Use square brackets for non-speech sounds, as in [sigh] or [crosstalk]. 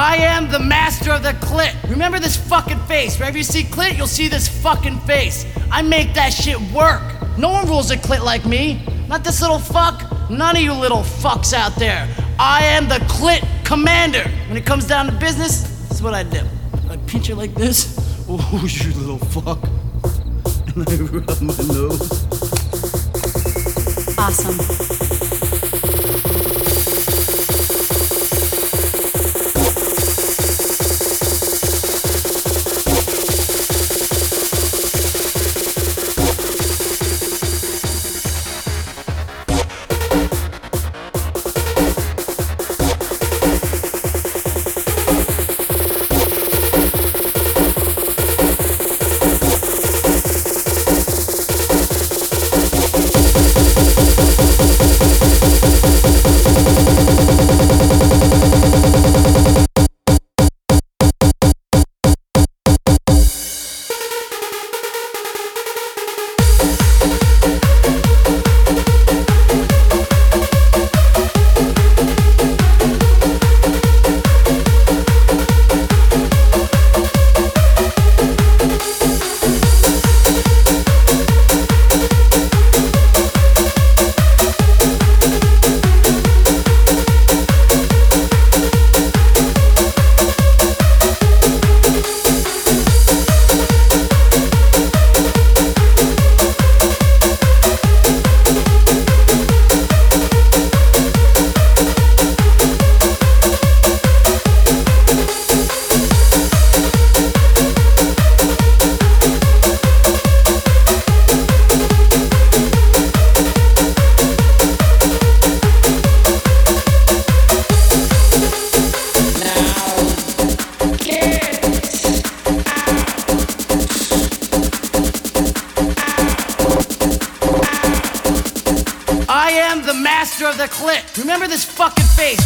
I am the master of the clit. Remember this fucking face. Wherever you see clit, you'll see this fucking face. I make that shit work. No one rules a clit like me. Not this little fuck. None of you little fucks out there. I am the clit commander. When it comes down to business, this is what I do. I pinch her like this. [laughs] Oh, you little fuck. [laughs] And I rub my nose. Awesome. The master of the clit. Remember this fucking face.